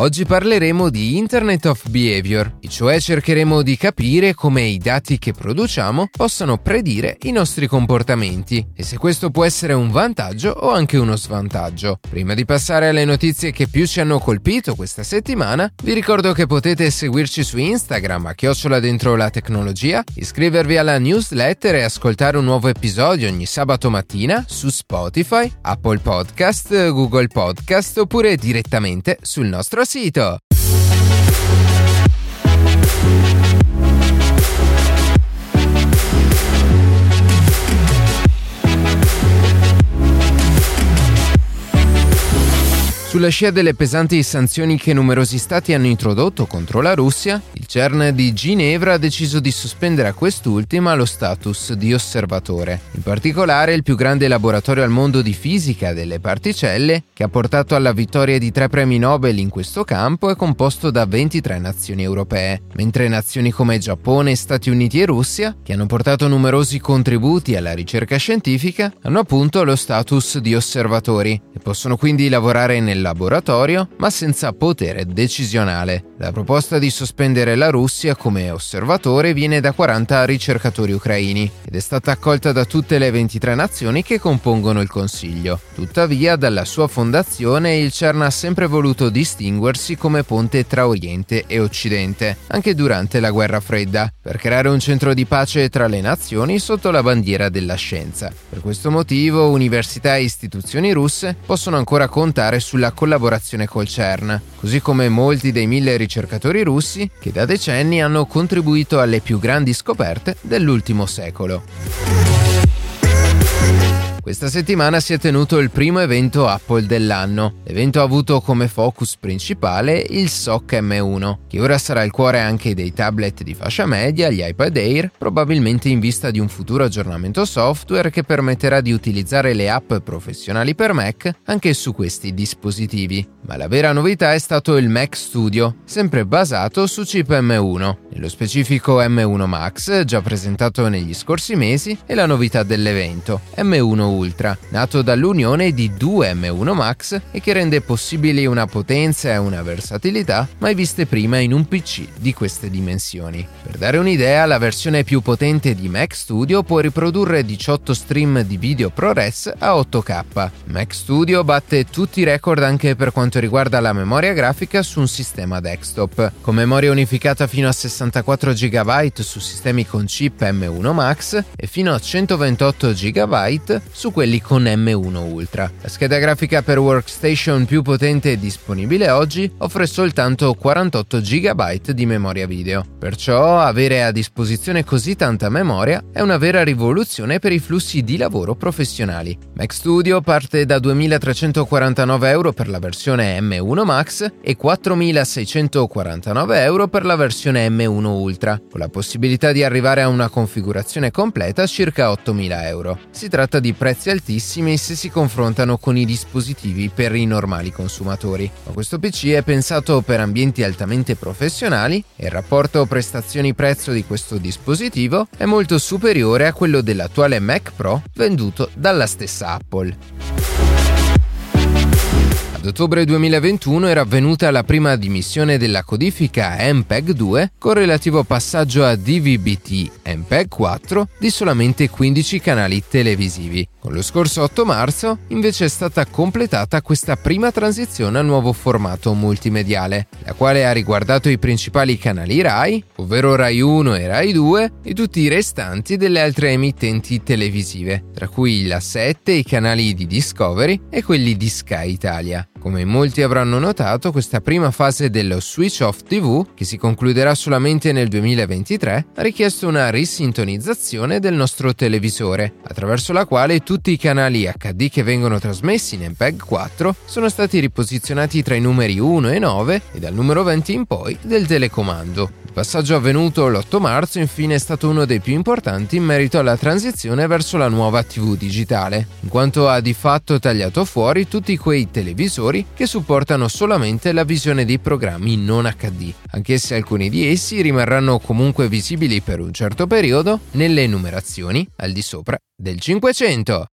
Oggi parleremo di Internet of Behavior, e cioè cercheremo di capire come i dati che produciamo possano predire i nostri comportamenti e se questo può essere un vantaggio o anche uno svantaggio. Prima di passare alle notizie che più ci hanno colpito questa settimana, vi ricordo che potete seguirci su Instagram a chiocciola dentro la tecnologia, iscrivervi alla newsletter e ascoltare un nuovo episodio ogni sabato mattina su Spotify, Apple Podcast, Google Podcast oppure direttamente sul nostro sito. 是的 Sulla scia delle pesanti sanzioni che numerosi stati hanno introdotto contro la Russia, il CERN di Ginevra ha deciso di sospendere a quest'ultima lo status di osservatore. In particolare, il più grande laboratorio al mondo di fisica delle particelle, che ha portato alla vittoria di tre premi Nobel in questo campo, è composto da 23 nazioni europee, mentre nazioni come Giappone, Stati Uniti e Russia, che hanno portato numerosi contributi alla ricerca scientifica, hanno appunto lo status di osservatori e possono quindi lavorare nel laboratorio, ma senza potere decisionale. La proposta di sospendere la Russia come osservatore viene da 40 ricercatori ucraini ed è stata accolta da tutte le 23 nazioni che compongono il Consiglio. Tuttavia, dalla sua fondazione il CERN ha sempre voluto distinguersi come ponte tra Oriente e Occidente, anche durante la guerra fredda, per creare un centro di pace tra le nazioni sotto la bandiera della scienza. Per questo motivo, università e istituzioni russe possono ancora contare sulla collaborazione col CERN, così come molti dei mille ricercatori russi che da decenni hanno contribuito alle più grandi scoperte dell'ultimo secolo. Questa settimana si è tenuto il primo evento Apple dell'anno. L'evento ha avuto come focus principale il SOC M1, che ora sarà il cuore anche dei tablet di fascia media, gli iPad Air, probabilmente in vista di un futuro aggiornamento software che permetterà di utilizzare le app professionali per Mac anche su questi dispositivi. Ma la vera novità è stato il Mac Studio, sempre basato su chip M1, nello specifico M1 Max, già presentato negli scorsi mesi, e la novità dell'evento, M1 Ultra, nato dall'unione di due M1 Max e che rende possibili una potenza e una versatilità mai viste prima in un PC di queste dimensioni. Per dare un'idea, la versione più potente di Mac Studio può riprodurre 18 stream di video ProRes a 8K. Mac Studio batte tutti i record anche per quanto riguarda la memoria grafica su un sistema desktop, con memoria unificata fino a 64 GB su sistemi con chip M1 Max e fino a 128 GB su quelli con M1 Ultra. La scheda grafica per workstation più potente disponibile oggi offre soltanto 48 GB di memoria video. Perciò avere a disposizione così tanta memoria è una vera rivoluzione per i flussi di lavoro professionali. Mac Studio parte da 2.349 euro per la versione M1 Max e 4.649 euro per la versione M1 Ultra, con la possibilità di arrivare a una configurazione completa a circa 8.000 euro. Si tratta di prezzi altissimi se si confrontano con i dispositivi per i normali consumatori. Ma questo PC è pensato per ambienti altamente professionali e il rapporto prestazioni-prezzo di questo dispositivo è molto superiore a quello dell'attuale Mac Pro venduto dalla stessa Apple. Ad ottobre 2021 era avvenuta la prima dimissione della codifica MPEG 2 con relativo passaggio a DVB-T MPEG 4 di solamente 15 canali televisivi. Con lo scorso 8 marzo invece è stata completata questa prima transizione al nuovo formato multimediale, la quale ha riguardato i principali canali RAI, ovvero RAI 1 e RAI 2, e tutti i restanti delle altre emittenti televisive, tra cui la 7, i canali di Discovery e quelli di Sky Italia. Come molti avranno notato, questa prima fase dello Switch Off TV, che si concluderà solamente nel 2023, ha richiesto una risintonizzazione del nostro televisore, attraverso la quale tutti i canali HD che vengono trasmessi in MPEG 4 sono stati riposizionati tra i numeri 1 e 9 e dal numero 20 in poi del telecomando. Il passaggio avvenuto l'8 marzo infine è stato uno dei più importanti in merito alla transizione verso la nuova TV digitale, in quanto ha di fatto tagliato fuori tutti quei televisori che supportano solamente la visione di programmi non HD, anche se alcuni di essi rimarranno comunque visibili per un certo periodo nelle numerazioni al di sopra del 500.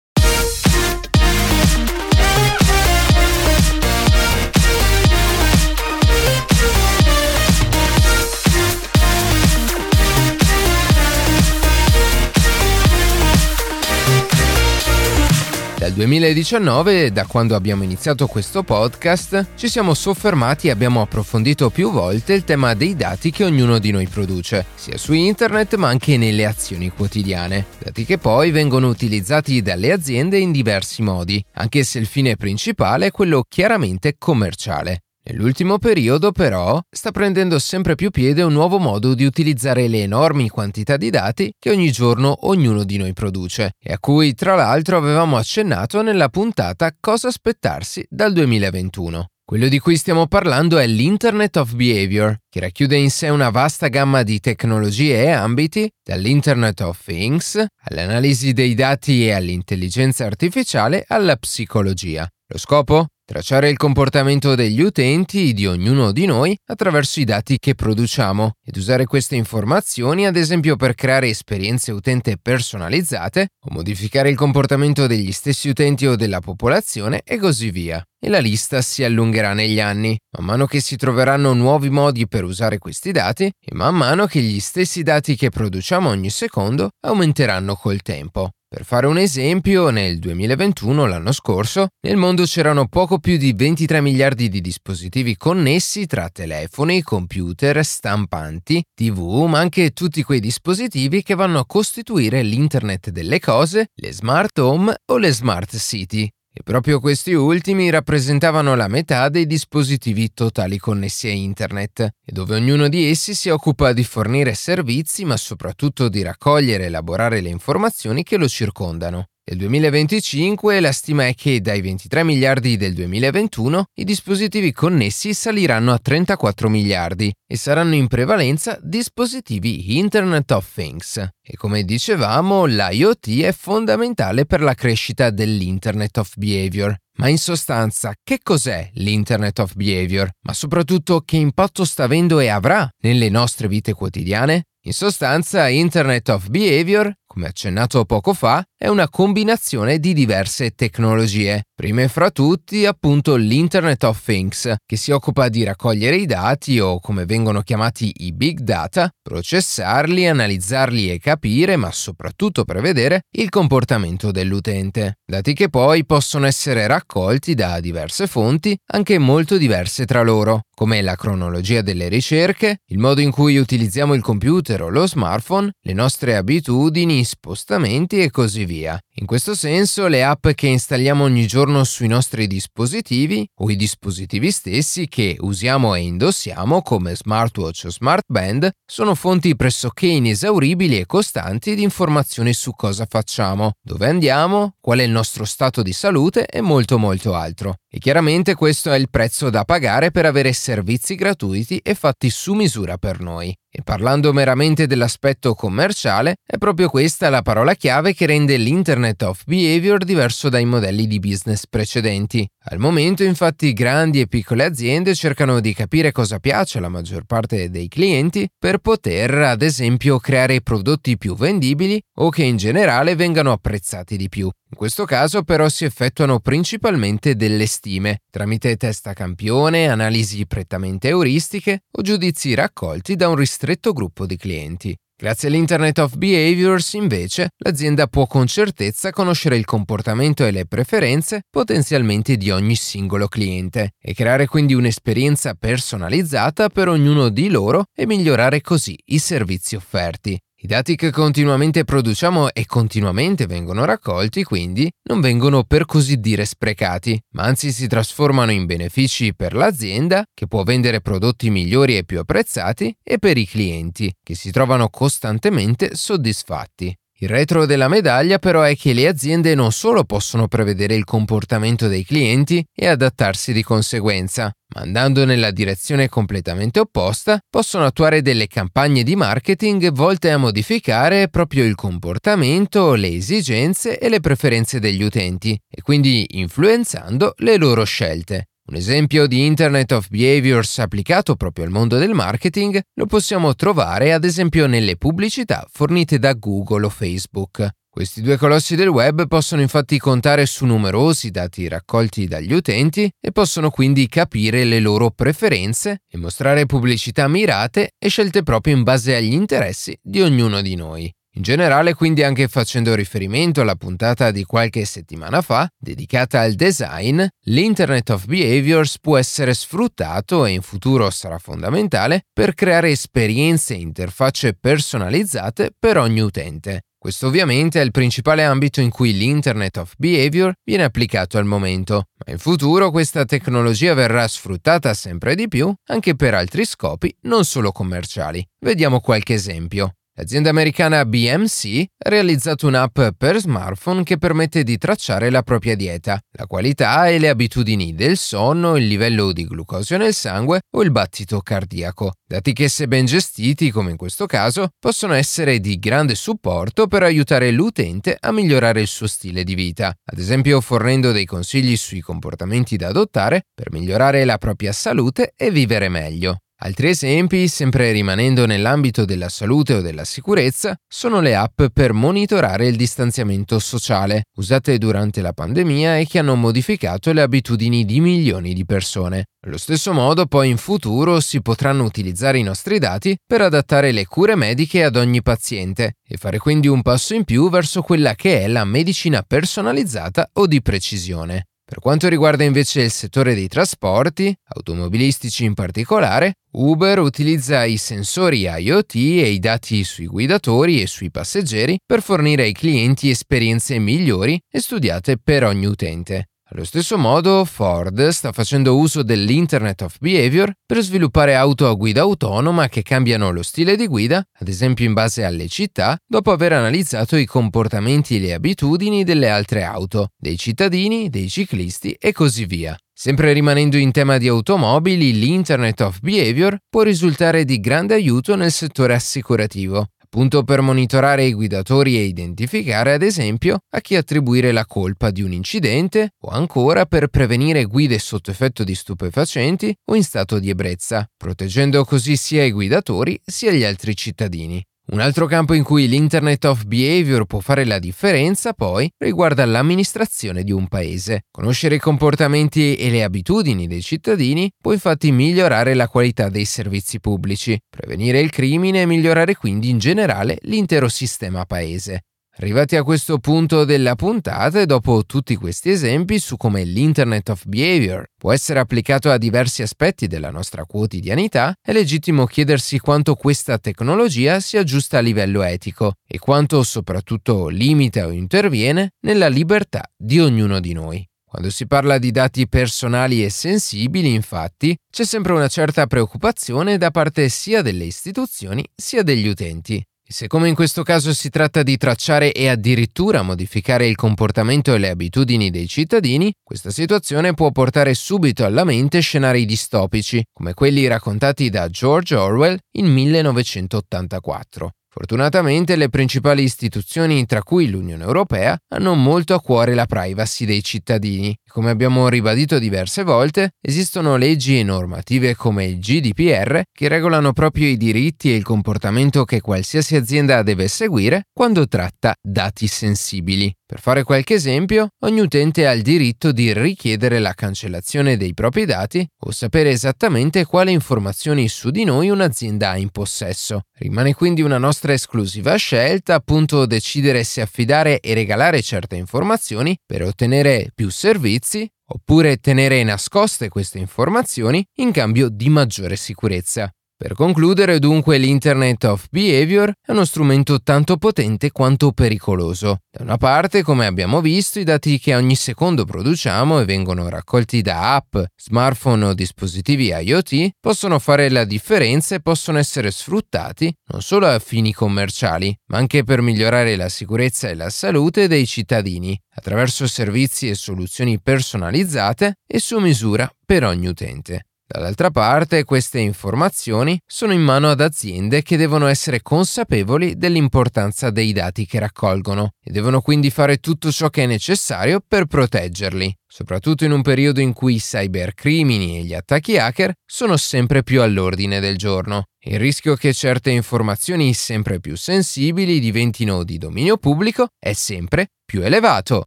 Dal 2019, da quando abbiamo iniziato questo podcast, ci siamo soffermati e abbiamo approfondito più volte il tema dei dati che ognuno di noi produce, sia su internet ma anche nelle azioni quotidiane, dati che poi vengono utilizzati dalle aziende in diversi modi, anche se il fine principale è quello chiaramente commerciale. Nell'ultimo periodo, però, sta prendendo sempre più piede un nuovo modo di utilizzare le enormi quantità di dati che ogni giorno ognuno di noi produce e a cui tra l'altro avevamo accennato nella puntata Cosa aspettarsi dal 2021. Quello di cui stiamo parlando è l'Internet of Behavior, che racchiude in sé una vasta gamma di tecnologie e ambiti, dall'Internet of Things all'analisi dei dati e all'intelligenza artificiale alla psicologia. Lo scopo? Tracciare il comportamento degli utenti di ognuno di noi attraverso i dati che produciamo ed usare queste informazioni ad esempio per creare esperienze utente personalizzate o modificare il comportamento degli stessi utenti o della popolazione e così via. E la lista si allungherà negli anni, man mano che si troveranno nuovi modi per usare questi dati e man mano che gli stessi dati che produciamo ogni secondo aumenteranno col tempo. Per fare un esempio, nel 2021, l'anno scorso, nel mondo c'erano poco più di 23 miliardi di dispositivi connessi tra telefoni, computer, stampanti, tv, ma anche tutti quei dispositivi che vanno a costituire l'Internet delle cose, le smart home o le smart city. E proprio questi ultimi rappresentavano la metà dei dispositivi totali connessi a Internet, e dove ognuno di essi si occupa di fornire servizi, ma soprattutto di raccogliere e elaborare le informazioni che lo circondano. Nel 2025 la stima è che dai 23 miliardi del 2021 i dispositivi connessi saliranno a 34 miliardi e saranno in prevalenza dispositivi Internet of Things. E come dicevamo, l'IoT è fondamentale per la crescita dell'Internet of Behavior. Ma in sostanza, che cos'è l'Internet of Behavior? Ma soprattutto che impatto sta avendo e avrà nelle nostre vite quotidiane? In sostanza, Internet of Behavior come accennato poco fa, è una combinazione di diverse tecnologie. Prime fra tutti, appunto, l'Internet of Things, che si occupa di raccogliere i dati o, come vengono chiamati, i big data, processarli, analizzarli e capire, ma soprattutto prevedere, il comportamento dell'utente. Dati che poi possono essere raccolti da diverse fonti, anche molto diverse tra loro, come la cronologia delle ricerche, il modo in cui utilizziamo il computer o lo smartphone, le nostre abitudini, spostamenti e così via. In questo senso le app che installiamo ogni giorno sui nostri dispositivi o i dispositivi stessi che usiamo e indossiamo come smartwatch o smartband sono fonti pressoché inesauribili e costanti di informazioni su cosa facciamo, dove andiamo, qual è il nostro stato di salute e molto molto altro. E chiaramente questo è il prezzo da pagare per avere servizi gratuiti e fatti su misura per noi. E parlando meramente dell'aspetto commerciale, è proprio questa la parola chiave che rende l'Internet of Behavior diverso dai modelli di business precedenti. Al momento infatti grandi e piccole aziende cercano di capire cosa piace alla maggior parte dei clienti per poter ad esempio creare prodotti più vendibili o che in generale vengano apprezzati di più. In questo caso però si effettuano principalmente delle stime, tramite test a campione, analisi prettamente euristiche o giudizi raccolti da un ristretto gruppo di clienti. Grazie all'Internet of Behaviors, invece, l'azienda può con certezza conoscere il comportamento e le preferenze potenzialmente di ogni singolo cliente e creare quindi un'esperienza personalizzata per ognuno di loro e migliorare così i servizi offerti. I dati che continuamente produciamo e continuamente vengono raccolti, quindi, non vengono per così dire sprecati, ma anzi si trasformano in benefici per l'azienda, che può vendere prodotti migliori e più apprezzati, e per i clienti, che si trovano costantemente soddisfatti. Il retro della medaglia però è che le aziende non solo possono prevedere il comportamento dei clienti e adattarsi di conseguenza, ma andando nella direzione completamente opposta possono attuare delle campagne di marketing volte a modificare proprio il comportamento, le esigenze e le preferenze degli utenti e quindi influenzando le loro scelte. Un esempio di Internet of Behaviors applicato proprio al mondo del marketing lo possiamo trovare ad esempio nelle pubblicità fornite da Google o Facebook. Questi due colossi del web possono infatti contare su numerosi dati raccolti dagli utenti e possono quindi capire le loro preferenze e mostrare pubblicità mirate e scelte proprio in base agli interessi di ognuno di noi. In generale, quindi anche facendo riferimento alla puntata di qualche settimana fa, dedicata al design, l'Internet of Behaviors può essere sfruttato e in futuro sarà fondamentale per creare esperienze e interfacce personalizzate per ogni utente. Questo ovviamente è il principale ambito in cui l'Internet of Behavior viene applicato al momento, ma in futuro questa tecnologia verrà sfruttata sempre di più anche per altri scopi non solo commerciali. Vediamo qualche esempio. L'azienda americana BMC ha realizzato un'app per smartphone che permette di tracciare la propria dieta, la qualità e le abitudini del sonno, il livello di glucosio nel sangue o il battito cardiaco, dati che se ben gestiti, come in questo caso, possono essere di grande supporto per aiutare l'utente a migliorare il suo stile di vita, ad esempio fornendo dei consigli sui comportamenti da adottare per migliorare la propria salute e vivere meglio. Altri esempi, sempre rimanendo nell'ambito della salute o della sicurezza, sono le app per monitorare il distanziamento sociale, usate durante la pandemia e che hanno modificato le abitudini di milioni di persone. Allo stesso modo, poi in futuro si potranno utilizzare i nostri dati per adattare le cure mediche ad ogni paziente e fare quindi un passo in più verso quella che è la medicina personalizzata o di precisione. Per quanto riguarda invece il settore dei trasporti, automobilistici in particolare, Uber utilizza i sensori IoT e i dati sui guidatori e sui passeggeri per fornire ai clienti esperienze migliori e studiate per ogni utente. Allo stesso modo, Ford sta facendo uso dell'Internet of Behavior per sviluppare auto a guida autonoma che cambiano lo stile di guida, ad esempio in base alle città, dopo aver analizzato i comportamenti e le abitudini delle altre auto, dei cittadini, dei ciclisti e così via. Sempre rimanendo in tema di automobili, l'Internet of Behavior può risultare di grande aiuto nel settore assicurativo appunto per monitorare i guidatori e identificare, ad esempio, a chi attribuire la colpa di un incidente o ancora per prevenire guide sotto effetto di stupefacenti o in stato di ebbrezza, proteggendo così sia i guidatori sia gli altri cittadini. Un altro campo in cui l'Internet of Behavior può fare la differenza, poi, riguarda l'amministrazione di un paese. Conoscere i comportamenti e le abitudini dei cittadini può infatti migliorare la qualità dei servizi pubblici, prevenire il crimine e migliorare quindi in generale l'intero sistema paese. Arrivati a questo punto della puntata e dopo tutti questi esempi su come l'Internet of Behavior può essere applicato a diversi aspetti della nostra quotidianità, è legittimo chiedersi quanto questa tecnologia sia giusta a livello etico e quanto soprattutto limita o interviene nella libertà di ognuno di noi. Quando si parla di dati personali e sensibili, infatti, c'è sempre una certa preoccupazione da parte sia delle istituzioni sia degli utenti. E se come in questo caso si tratta di tracciare e addirittura modificare il comportamento e le abitudini dei cittadini, questa situazione può portare subito alla mente scenari distopici, come quelli raccontati da George Orwell in 1984. Fortunatamente le principali istituzioni, tra cui l'Unione Europea, hanno molto a cuore la privacy dei cittadini. Come abbiamo ribadito diverse volte, esistono leggi e normative come il GDPR che regolano proprio i diritti e il comportamento che qualsiasi azienda deve seguire quando tratta dati sensibili. Per fare qualche esempio, ogni utente ha il diritto di richiedere la cancellazione dei propri dati o sapere esattamente quali informazioni su di noi un'azienda ha in possesso. Rimane quindi una nostra esclusiva scelta appunto decidere se affidare e regalare certe informazioni per ottenere più servizi oppure tenere nascoste queste informazioni in cambio di maggiore sicurezza. Per concludere, dunque, l'Internet of Behavior è uno strumento tanto potente quanto pericoloso. Da una parte, come abbiamo visto, i dati che ogni secondo produciamo e vengono raccolti da app, smartphone o dispositivi IoT possono fare la differenza e possono essere sfruttati non solo a fini commerciali, ma anche per migliorare la sicurezza e la salute dei cittadini, attraverso servizi e soluzioni personalizzate e su misura per ogni utente. Dall'altra parte, queste informazioni sono in mano ad aziende che devono essere consapevoli dell'importanza dei dati che raccolgono e devono quindi fare tutto ciò che è necessario per proteggerli, soprattutto in un periodo in cui i cybercrimini e gli attacchi hacker sono sempre più all'ordine del giorno. Il rischio che certe informazioni sempre più sensibili diventino di dominio pubblico è sempre più elevato.